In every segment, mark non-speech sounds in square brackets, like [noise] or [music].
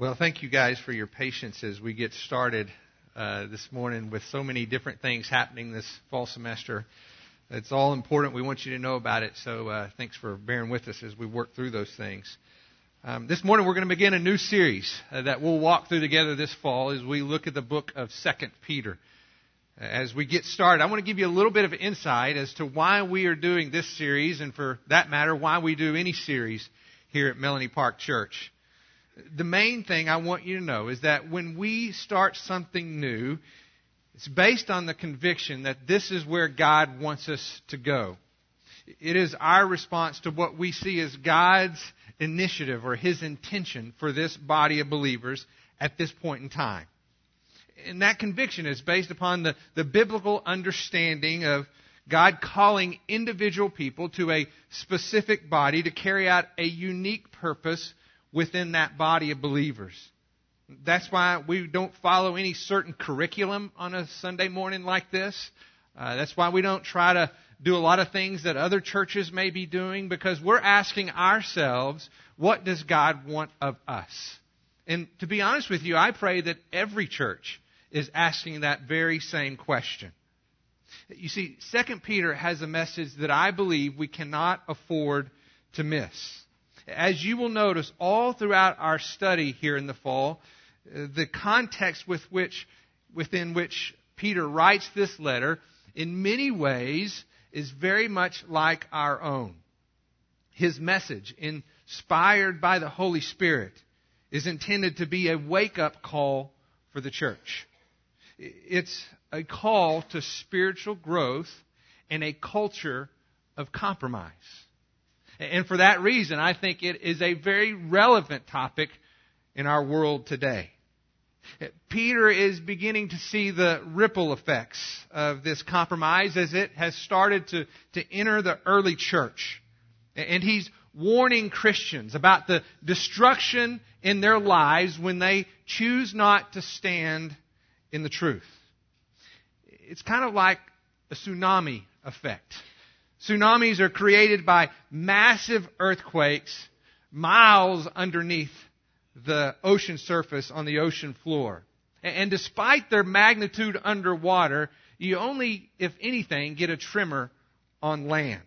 Well, thank you guys for your patience as we get started uh, this morning with so many different things happening this fall semester. It's all important. We want you to know about it. So uh, thanks for bearing with us as we work through those things. Um, this morning we're going to begin a new series uh, that we'll walk through together this fall as we look at the book of Second Peter. As we get started, I want to give you a little bit of insight as to why we are doing this series, and for that matter, why we do any series here at Melonie Park Church the main thing I want you to know is that when we start something new, it's based on the conviction that this is where God wants us to go. It is our response to what we see as God's initiative or His intention for this body of believers at this point in time. And that conviction is based upon the, the biblical understanding of God calling individual people to a specific body to carry out a unique purpose within that body of believers. That's why we don't follow any certain curriculum on a Sunday morning like this. Uh, that's why we don't try to do a lot of things that other churches may be doing because we're asking ourselves, what does God want of us? And to be honest with you, I pray that every church is asking that very same question. You see, 2 Peter has a message that I believe we cannot afford to miss as you will notice all throughout our study here in the fall, uh, the context with which, within which Peter writes this letter, in many ways, is very much like our own. His message, inspired by the Holy Spirit, is intended to be a wake up call for the church. It's a call to spiritual growth and a culture of compromise. And for that reason, I think it is a very relevant topic in our world today. Peter is beginning to see the ripple effects of this compromise as it has started to, to enter the early church. And he's warning Christians about the destruction in their lives when they choose not to stand in the truth. It's kind of like a tsunami effect. Tsunamis are created by massive earthquakes miles underneath the ocean surface on the ocean floor. And despite their magnitude underwater, you only, if anything, get a tremor on land.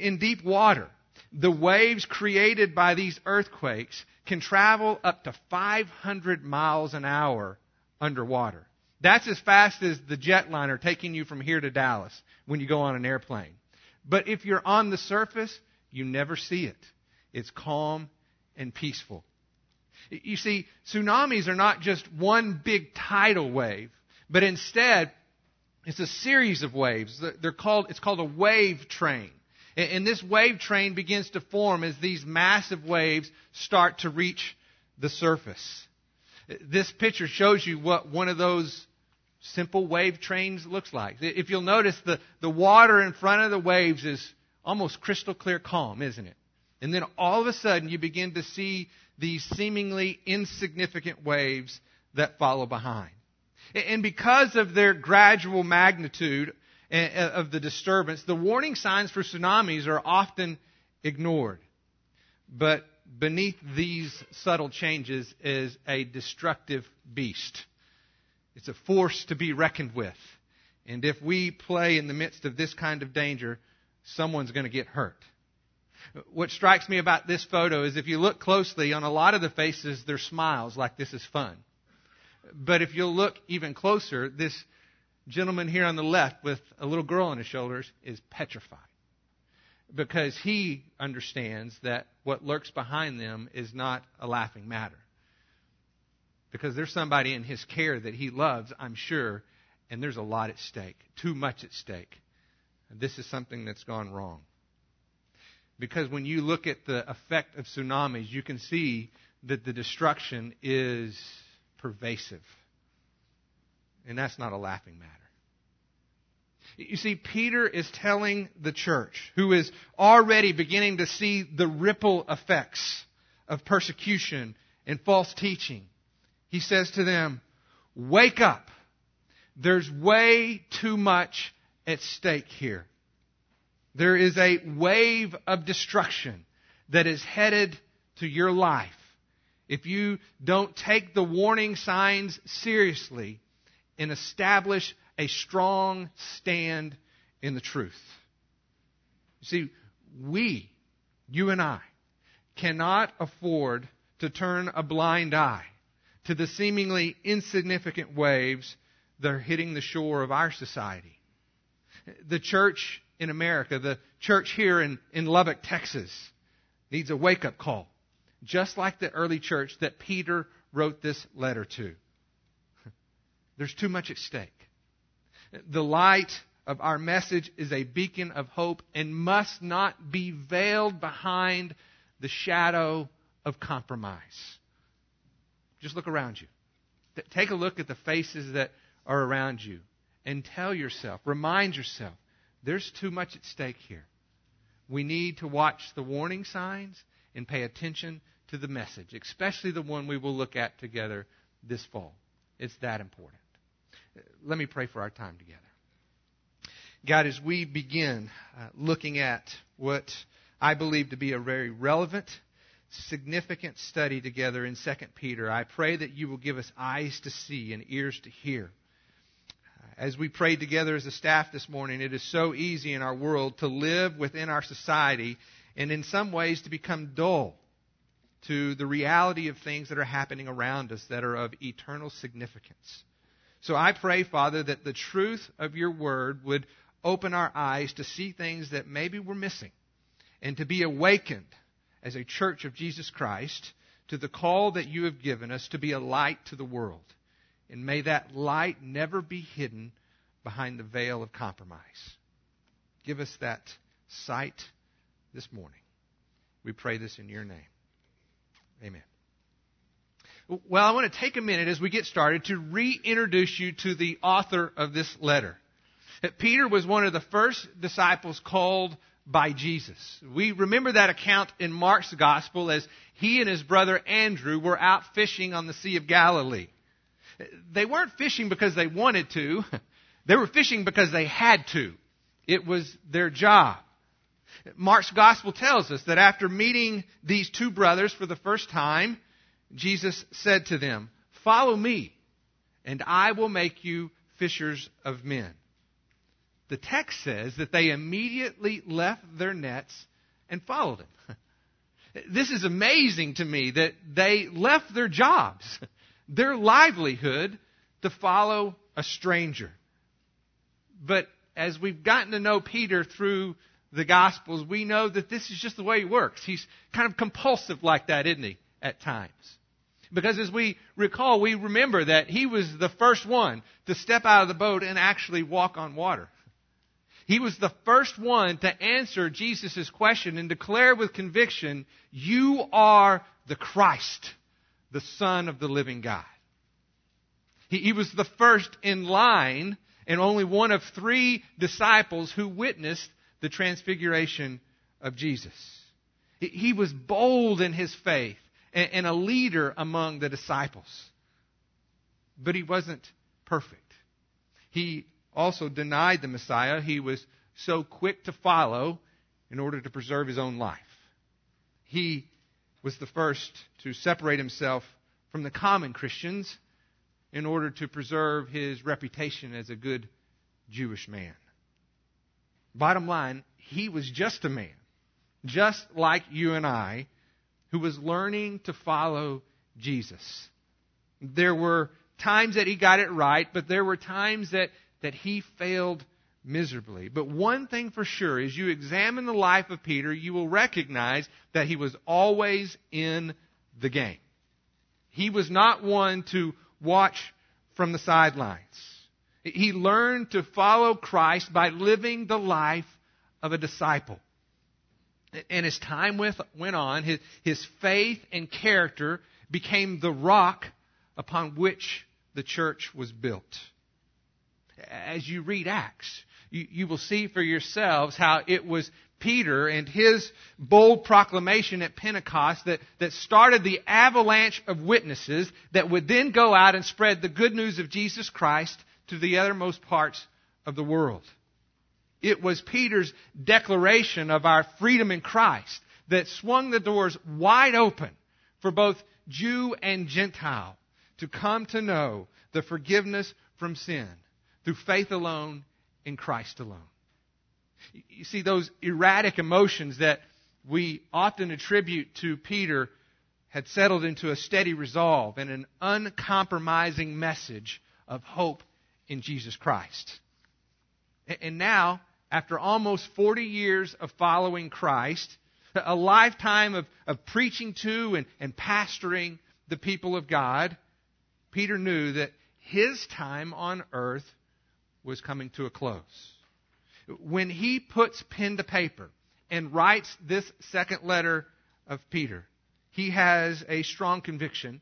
In deep water, the waves created by these earthquakes can travel up to 500 miles an hour underwater. That's as fast as the jetliner taking you from here to Dallas when you go on an airplane. But if you're on the surface, you never see it. It's calm and peaceful. You see, tsunamis are not just one big tidal wave, but instead, it's a series of waves. They're called, it's called a wave train. And this wave train begins to form as these massive waves start to reach the surface. This picture shows you what one of those simple wave trains looks like. If you'll notice, the, the water in front of the waves is almost crystal clear calm, isn't it? And then all of a sudden you begin to see these seemingly insignificant waves that follow behind. And because of their gradual magnitude of the disturbance, the warning signs for tsunamis are often ignored. But beneath these subtle changes is a destructive beast it's a force to be reckoned with. And if we play in the midst of this kind of danger, someone's going to get hurt. What strikes me about this photo is if you look closely on a lot of the faces, there's smiles like this is fun. But if you'll look even closer, this gentleman here on the left with a little girl on his shoulders is petrified. Because he understands that what lurks behind them is not a laughing matter because there's somebody in his care that he loves, I'm sure, and there's a lot at stake, too much at stake. This is something that's gone wrong. Because when you look at the effect of tsunamis, you can see that the destruction is pervasive. And that's not a laughing matter. You see, Peter is telling the church, who is already beginning to see the ripple effects of persecution and false teaching, he says to them, Wake up. There's way too much at stake here. There is a wave of destruction that is headed to your life if you don't take the warning signs seriously and establish a strong stand in the truth. See, we, you and I, cannot afford to turn a blind eye to the seemingly insignificant waves that are hitting the shore of our society. The church in America, the church here in, in Lubbock, Texas, needs a wake up call, just like the early church that Peter wrote this letter to. [laughs] There's too much at stake. The light of our message is a beacon of hope and must not be veiled behind the shadow of compromise. Just look around you. Take a look at the faces that are around you and tell yourself, remind yourself, there's too much at stake here. We need to watch the warning signs and pay attention to the message, especially the one we will look at together this fall. It's that important. Let me pray for our time together. God, as we begin uh, looking at what I believe to be a very relevant, significant study together in 2 Peter, I pray that you will give us eyes to see and ears to hear. As we prayed together as a staff this morning, it is so easy in our world to live within our society and in some ways to become dull to the reality of things that are happening around us that are of eternal significance. So I pray, Father, that the truth of your word would open our eyes to see things that maybe we're missing and to be awakened as a church of Jesus Christ to the call that you have given us to be a light to the world. And may that light never be hidden behind the veil of compromise. Give us that sight this morning. We pray this in your name. Amen. Well, I want to take a minute as we get started to reintroduce you to the author of this letter. Peter was one of the first disciples called by Jesus. We remember that account in Mark's gospel as he and his brother Andrew were out fishing on the Sea of Galilee. They weren't fishing because they wanted to. [laughs] They were fishing because they had to. It was their job. Mark's gospel tells us that after meeting these two brothers for the first time, Jesus said to them, Follow me, and I will make you fishers of men the text says that they immediately left their nets and followed him. [laughs] This is amazing to me that they left their jobs, [laughs] their livelihood, to follow a stranger. But as we've gotten to know Peter through the Gospels, we know that this is just the way he works. He's kind of compulsive like that, isn't he, at times? Because as we recall, we remember that he was the first one to step out of the boat and actually walk on water. He was the first one to answer Jesus' question and declare with conviction, You are the Christ, the Son of the living God. He, he was the first in line and only one of three disciples who witnessed the transfiguration of Jesus. He, he was bold in his faith and, and a leader among the disciples. But he wasn't perfect. He also denied the Messiah he was so quick to follow in order to preserve his own life. He was the first to separate himself from the common Christians in order to preserve his reputation as a good Jewish man. Bottom line, he was just a man, just like you and I, who was learning to follow Jesus. There were times that he got it right, but there were times that that he failed miserably. But one thing for sure, as you examine the life of Peter, you will recognize that he was always in the game. He was not one to watch from the sidelines. He learned to follow Christ by living the life of a disciple. And as time went on, his, his faith and character became the rock upon which the church was built as you read Acts, you, you will see for yourselves how it was Peter and his bold proclamation at Pentecost that, that started the avalanche of witnesses that would then go out and spread the good news of Jesus Christ to the othermost parts of the world. It was Peter's declaration of our freedom in Christ that swung the doors wide open for both Jew and Gentile to come to know the forgiveness from sin through faith alone in Christ alone. You see, those erratic emotions that we often attribute to Peter had settled into a steady resolve and an uncompromising message of hope in Jesus Christ. And now, after almost 40 years of following Christ, a lifetime of, of preaching to and, and pastoring the people of God, Peter knew that his time on earth was coming to a close. When he puts pen to paper and writes this second letter of Peter, he has a strong conviction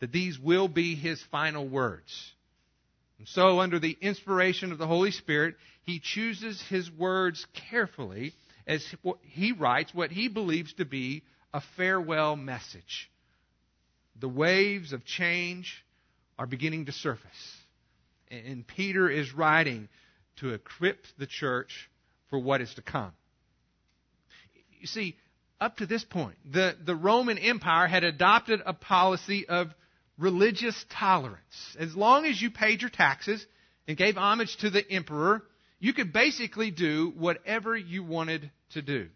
that these will be his final words. And so, under the inspiration of the Holy Spirit, he chooses his words carefully as he writes what he believes to be a farewell message. The waves of change are beginning to surface. And Peter is writing to equip the church for what is to come. You see, up to this point, the, the Roman Empire had adopted a policy of religious tolerance. As long as you paid your taxes and gave homage to the emperor, you could basically do whatever you wanted to do.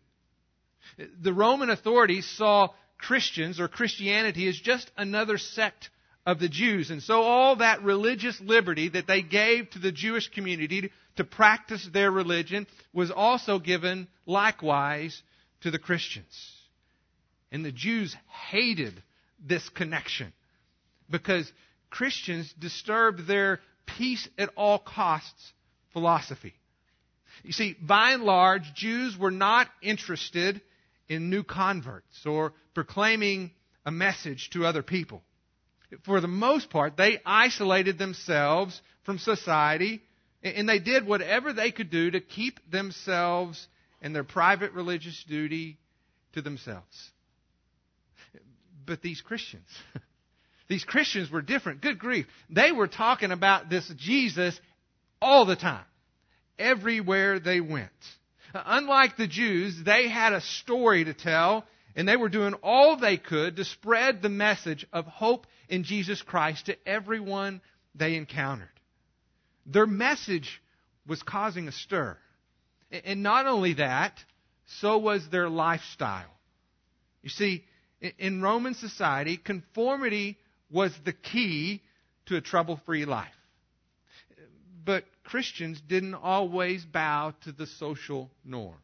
The Roman authorities saw Christians or Christianity as just another sect of the Jews. And so all that religious liberty that they gave to the Jewish community to practice their religion was also given likewise to the Christians. And the Jews hated this connection because Christians disturbed their peace at all costs philosophy. You see, by and large, Jews were not interested in new converts or proclaiming a message to other people. For the most part, they isolated themselves from society and they did whatever they could do to keep themselves and their private religious duty to themselves. But these Christians, [laughs] these Christians were different. Good grief. They were talking about this Jesus all the time, everywhere they went. Uh, unlike the Jews, they had a story to tell, and they were doing all they could to spread the message of hope in Jesus Christ to everyone they encountered. Their message was causing a stir. And not only that, so was their lifestyle. You see, in Roman society, conformity was the key to a trouble free life. But Christians didn't always bow to the social norm.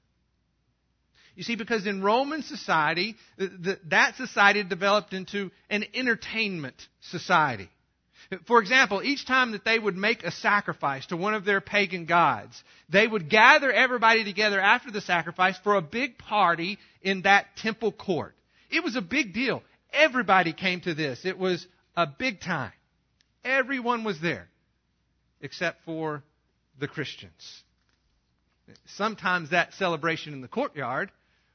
You see, because in Roman society, that society developed into an entertainment society. For example, each time that they would make a sacrifice to one of their pagan gods, they would gather everybody together after the sacrifice for a big party in that temple court. It was a big deal. Everybody came to this. It was a big time. Everyone was there, except for the Christians. Sometimes that celebration in the courtyard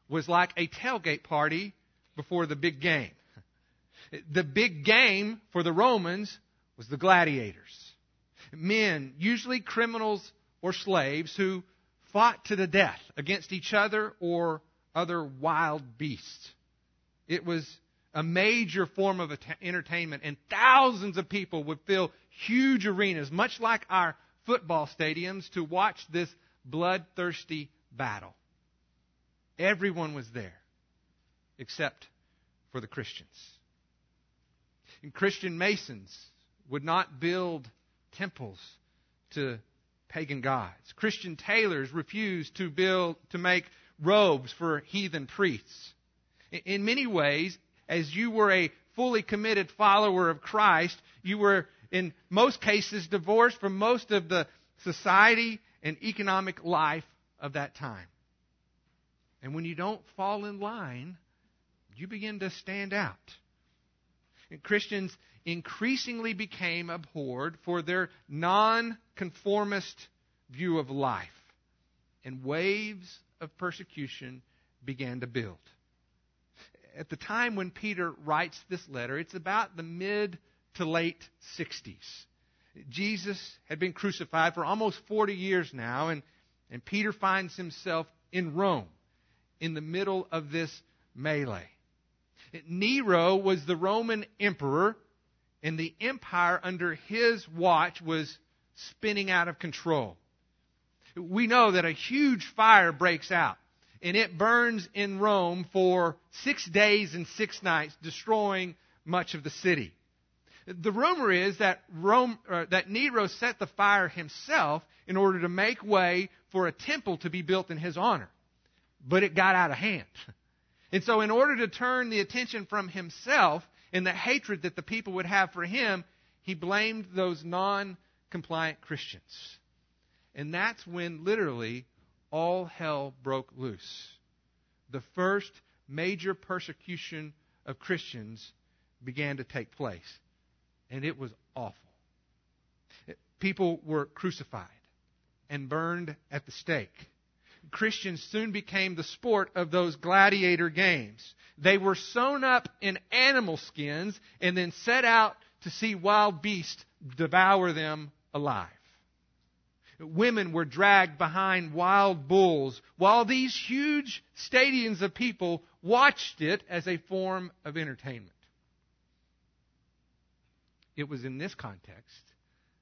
was like a tailgate party before the big game. The big game for the Romans was the gladiators. Men, usually criminals or slaves, who fought to the death against each other or other wild beasts. It was a major form of entertainment, and thousands of people would fill huge arenas, much like our football stadiums, to watch this bloodthirsty battle. Everyone was there, except for the Christians. And Christian Masons would not build temples to pagan gods. Christian tailors refused to build to make robes for heathen priests. In many ways, as you were a fully committed follower of Christ, you were in most cases divorced from most of the society and economic life of that time. And when you don't fall in line, you begin to stand out. And Christians increasingly became abhorred for their non-conformist view of life. And waves of persecution began to build. At the time when Peter writes this letter, it's about the mid to late 60s. Jesus had been crucified for almost 40 years now, and, and Peter finds himself in Rome in the middle of this melee. Nero was the Roman emperor, and the empire under his watch was spinning out of control. We know that a huge fire breaks out, and it burns in Rome for six days and six nights, destroying much of the city. The rumor is that, Rome, uh, that Nero set the fire himself in order to make way for a temple to be built in his honor. But it got out of hand. [laughs] And so, in order to turn the attention from himself and the hatred that the people would have for him, he blamed those non compliant Christians. And that's when literally all hell broke loose. The first major persecution of Christians began to take place. And it was awful. People were crucified and burned at the stake. Christians soon became the sport of those gladiator games. They were sewn up in animal skins and then set out to see wild beasts devour them alive. Women were dragged behind wild bulls while these huge stadiums of people watched it as a form of entertainment. It was in this context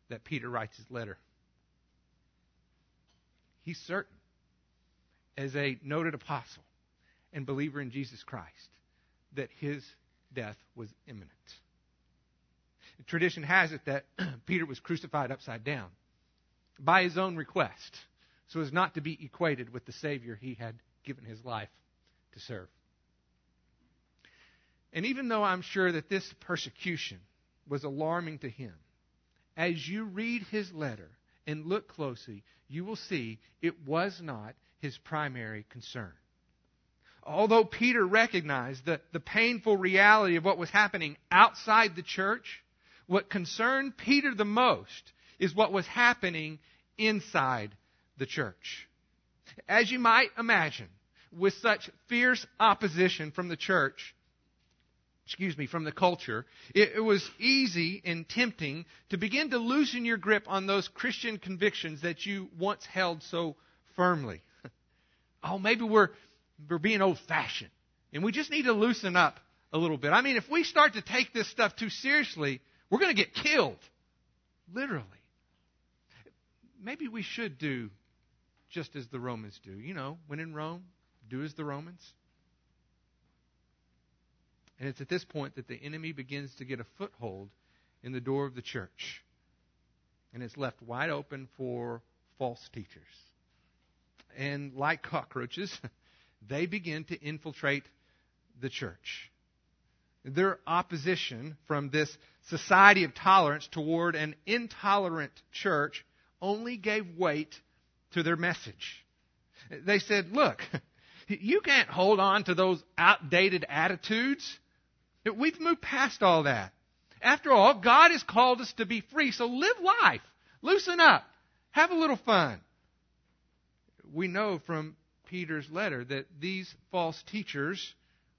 that Peter writes his letter. He's certain, as a noted apostle and believer in Jesus Christ, that his death was imminent. Tradition has it that [clears throat] Peter was crucified upside down by his own request, so as not to be equated with the Savior he had given his life to serve. And even though I'm sure that this persecution was alarming to him, as you read his letter and look closely, you will see it was not his primary concern. Although Peter recognized the, the painful reality of what was happening outside the church, what concerned Peter the most is what was happening inside the church. As you might imagine, with such fierce opposition from the church, excuse me, from the culture, it, it, was easy and tempting to begin to loosen your grip on those Christian convictions that you once held so firmly. Oh, maybe we're, we're being old fashioned and we just need to loosen up a little bit. I mean, if we start to take this stuff too seriously, we're going to get killed. Literally. Maybe we should do just as the Romans do. You know, when in Rome, do as the Romans. And it's at this point that the enemy begins to get a foothold in the door of the church. And it's left wide open for false teachers. And like cockroaches, [laughs] they begin to infiltrate the church. Their opposition from this society of tolerance toward an intolerant church only gave weight to their message. They said, look, [laughs] you can't hold on to those outdated attitudes. We've moved past all that. After all, God has called us to be free, so live life. Loosen up. Have a little fun. We know from Peter's letter that these false teachers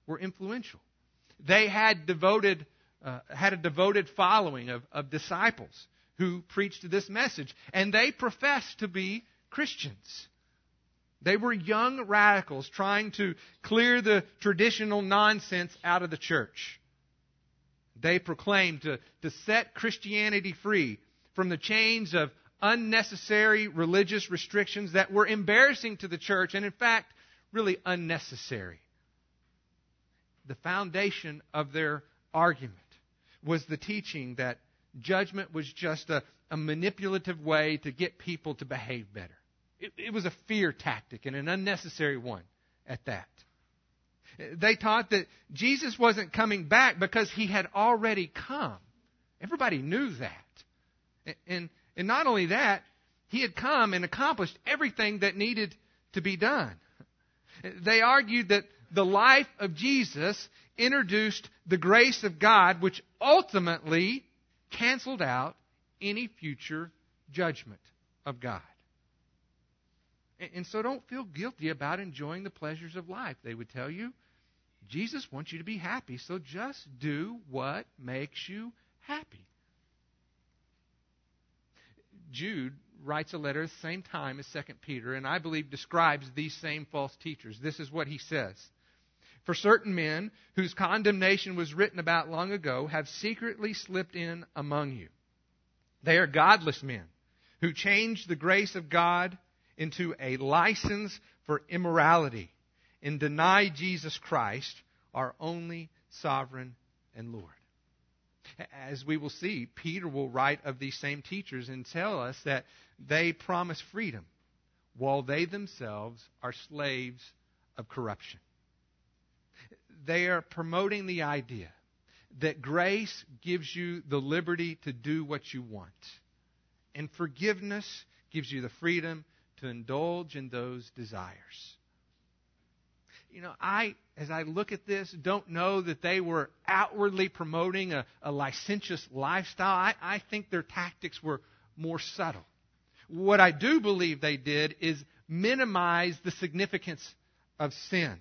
were influential. They had devoted, uh, had a devoted following of, of disciples who preached this message, and they professed to be Christians. They were young radicals trying to clear the traditional nonsense out of the church. They proclaimed to, to set Christianity free from the chains of unnecessary religious restrictions that were embarrassing to the church and, in fact, really unnecessary. The foundation of their argument was the teaching that judgment was just a, a manipulative way to get people to behave better. It, it was a fear tactic and an unnecessary one at that. They taught that Jesus wasn't coming back because he had already come. Everybody knew that. And, and not only that, he had come and accomplished everything that needed to be done. They argued that the life of Jesus introduced the grace of God, which ultimately canceled out any future judgment of God. And so don't feel guilty about enjoying the pleasures of life, they would tell you. Jesus wants you to be happy, so just do what makes you happy. Jude writes a letter at the same time as 2 Peter, and I believe describes these same false teachers. This is what he says For certain men, whose condemnation was written about long ago, have secretly slipped in among you. They are godless men who change the grace of God into a license for immorality and deny Jesus Christ, our only sovereign and Lord. As we will see, Peter will write of these same teachers and tell us that they promise freedom while they themselves are slaves of corruption they are promoting the idea that grace gives you the liberty to do what you want, and forgiveness gives you the freedom to indulge in those desires. You know, I, as I look at this, don't know that they were outwardly promoting a, a licentious lifestyle. I, I think their tactics were more subtle. What I do believe they did is minimize the significance of sin.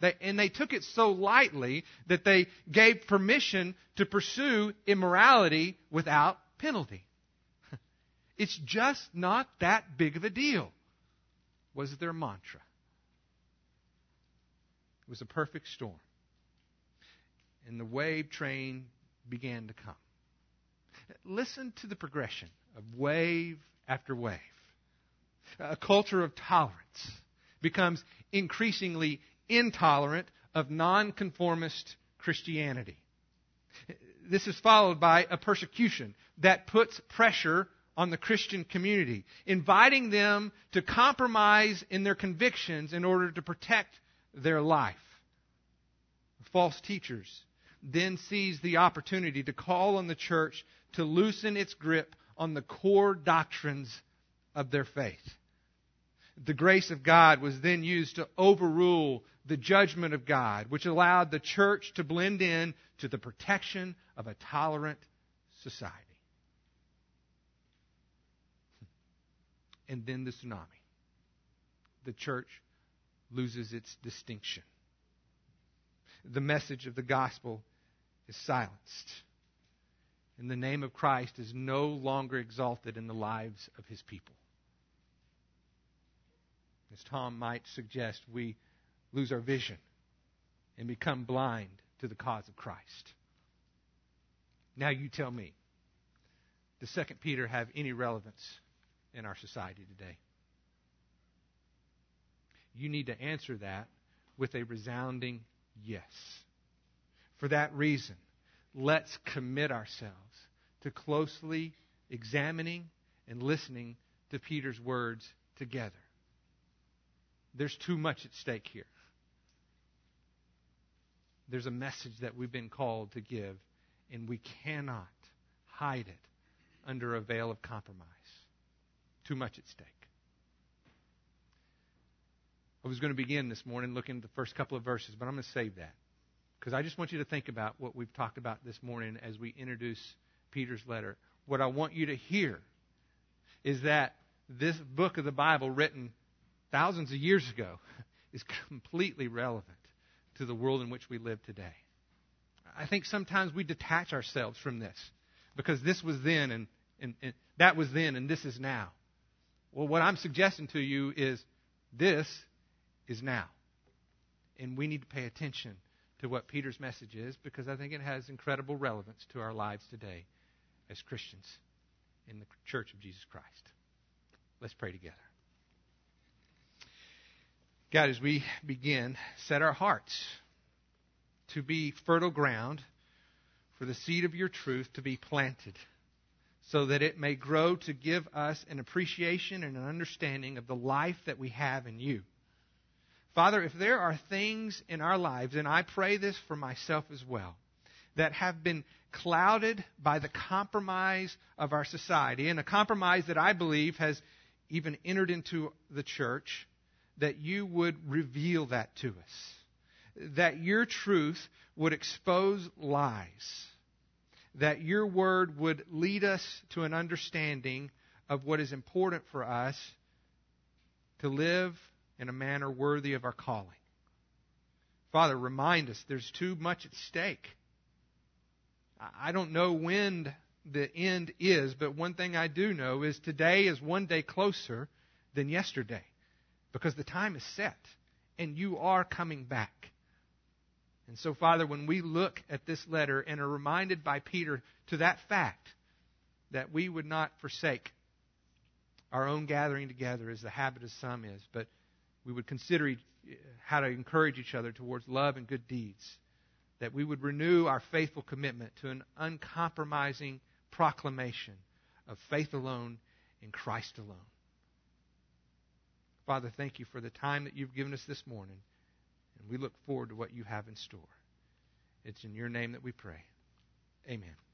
They, and they took it so lightly that they gave permission to pursue immorality without penalty. [laughs] It's just not that big of a deal, was their mantra. It was a perfect storm. And the wave train began to come. Listen to the progression of wave after wave. A culture of tolerance becomes increasingly intolerant of nonconformist Christianity. This is followed by a persecution that puts pressure on the Christian community, inviting them to compromise in their convictions in order to protect their life. False teachers then seize the opportunity to call on the church to loosen its grip on the core doctrines of their faith. The grace of God was then used to overrule the judgment of God, which allowed the church to blend in to the protection of a tolerant society. And then the tsunami. The church loses its distinction. The message of the gospel is silenced. And the name of Christ is no longer exalted in the lives of his people. As Tom might suggest, we lose our vision and become blind to the cause of Christ. Now you tell me, does 2 Peter have any relevance in our society today? You need to answer that with a resounding yes. For that reason, let's commit ourselves to closely examining and listening to Peter's words together. There's too much at stake here there's a message that we've been called to give, and we cannot hide it under a veil of compromise. Too much at stake. I was going to begin this morning looking at the first couple of verses, but I'm going to save that. Because I just want you to think about what we've talked about this morning as we introduce Peter's letter. What I want you to hear is that this book of the Bible, written thousands of years ago, [laughs] is completely relevant to the world in which we live today. I think sometimes we detach ourselves from this because this was then and, and, and that was then and this is now. Well, what I'm suggesting to you is this is now. And we need to pay attention to what Peter's message is because I think it has incredible relevance to our lives today as Christians in the church of Jesus Christ. Let's pray together. God, as we begin, set our hearts to be fertile ground for the seed of your truth to be planted so that it may grow to give us an appreciation and an understanding of the life that we have in you. Father, if there are things in our lives, and I pray this for myself as well, that have been clouded by the compromise of our society, and a compromise that I believe has even entered into the church, that you would reveal that to us. That your truth would expose lies. That your word would lead us to an understanding of what is important for us to live in a manner worthy of our calling. Father, remind us there's too much at stake. I don't know when the end is, but one thing I do know is today is one day closer than yesterday because the time is set and you are coming back. And so, Father, when we look at this letter and are reminded by Peter to that fact that we would not forsake our own gathering together as the habit of some is, but we would consider how to encourage each other towards love and good deeds, that we would renew our faithful commitment to an uncompromising proclamation of faith alone in Christ alone. Father, thank you for the time that you've given us this morning, and we look forward to what you have in store. It's in your name that we pray. Amen.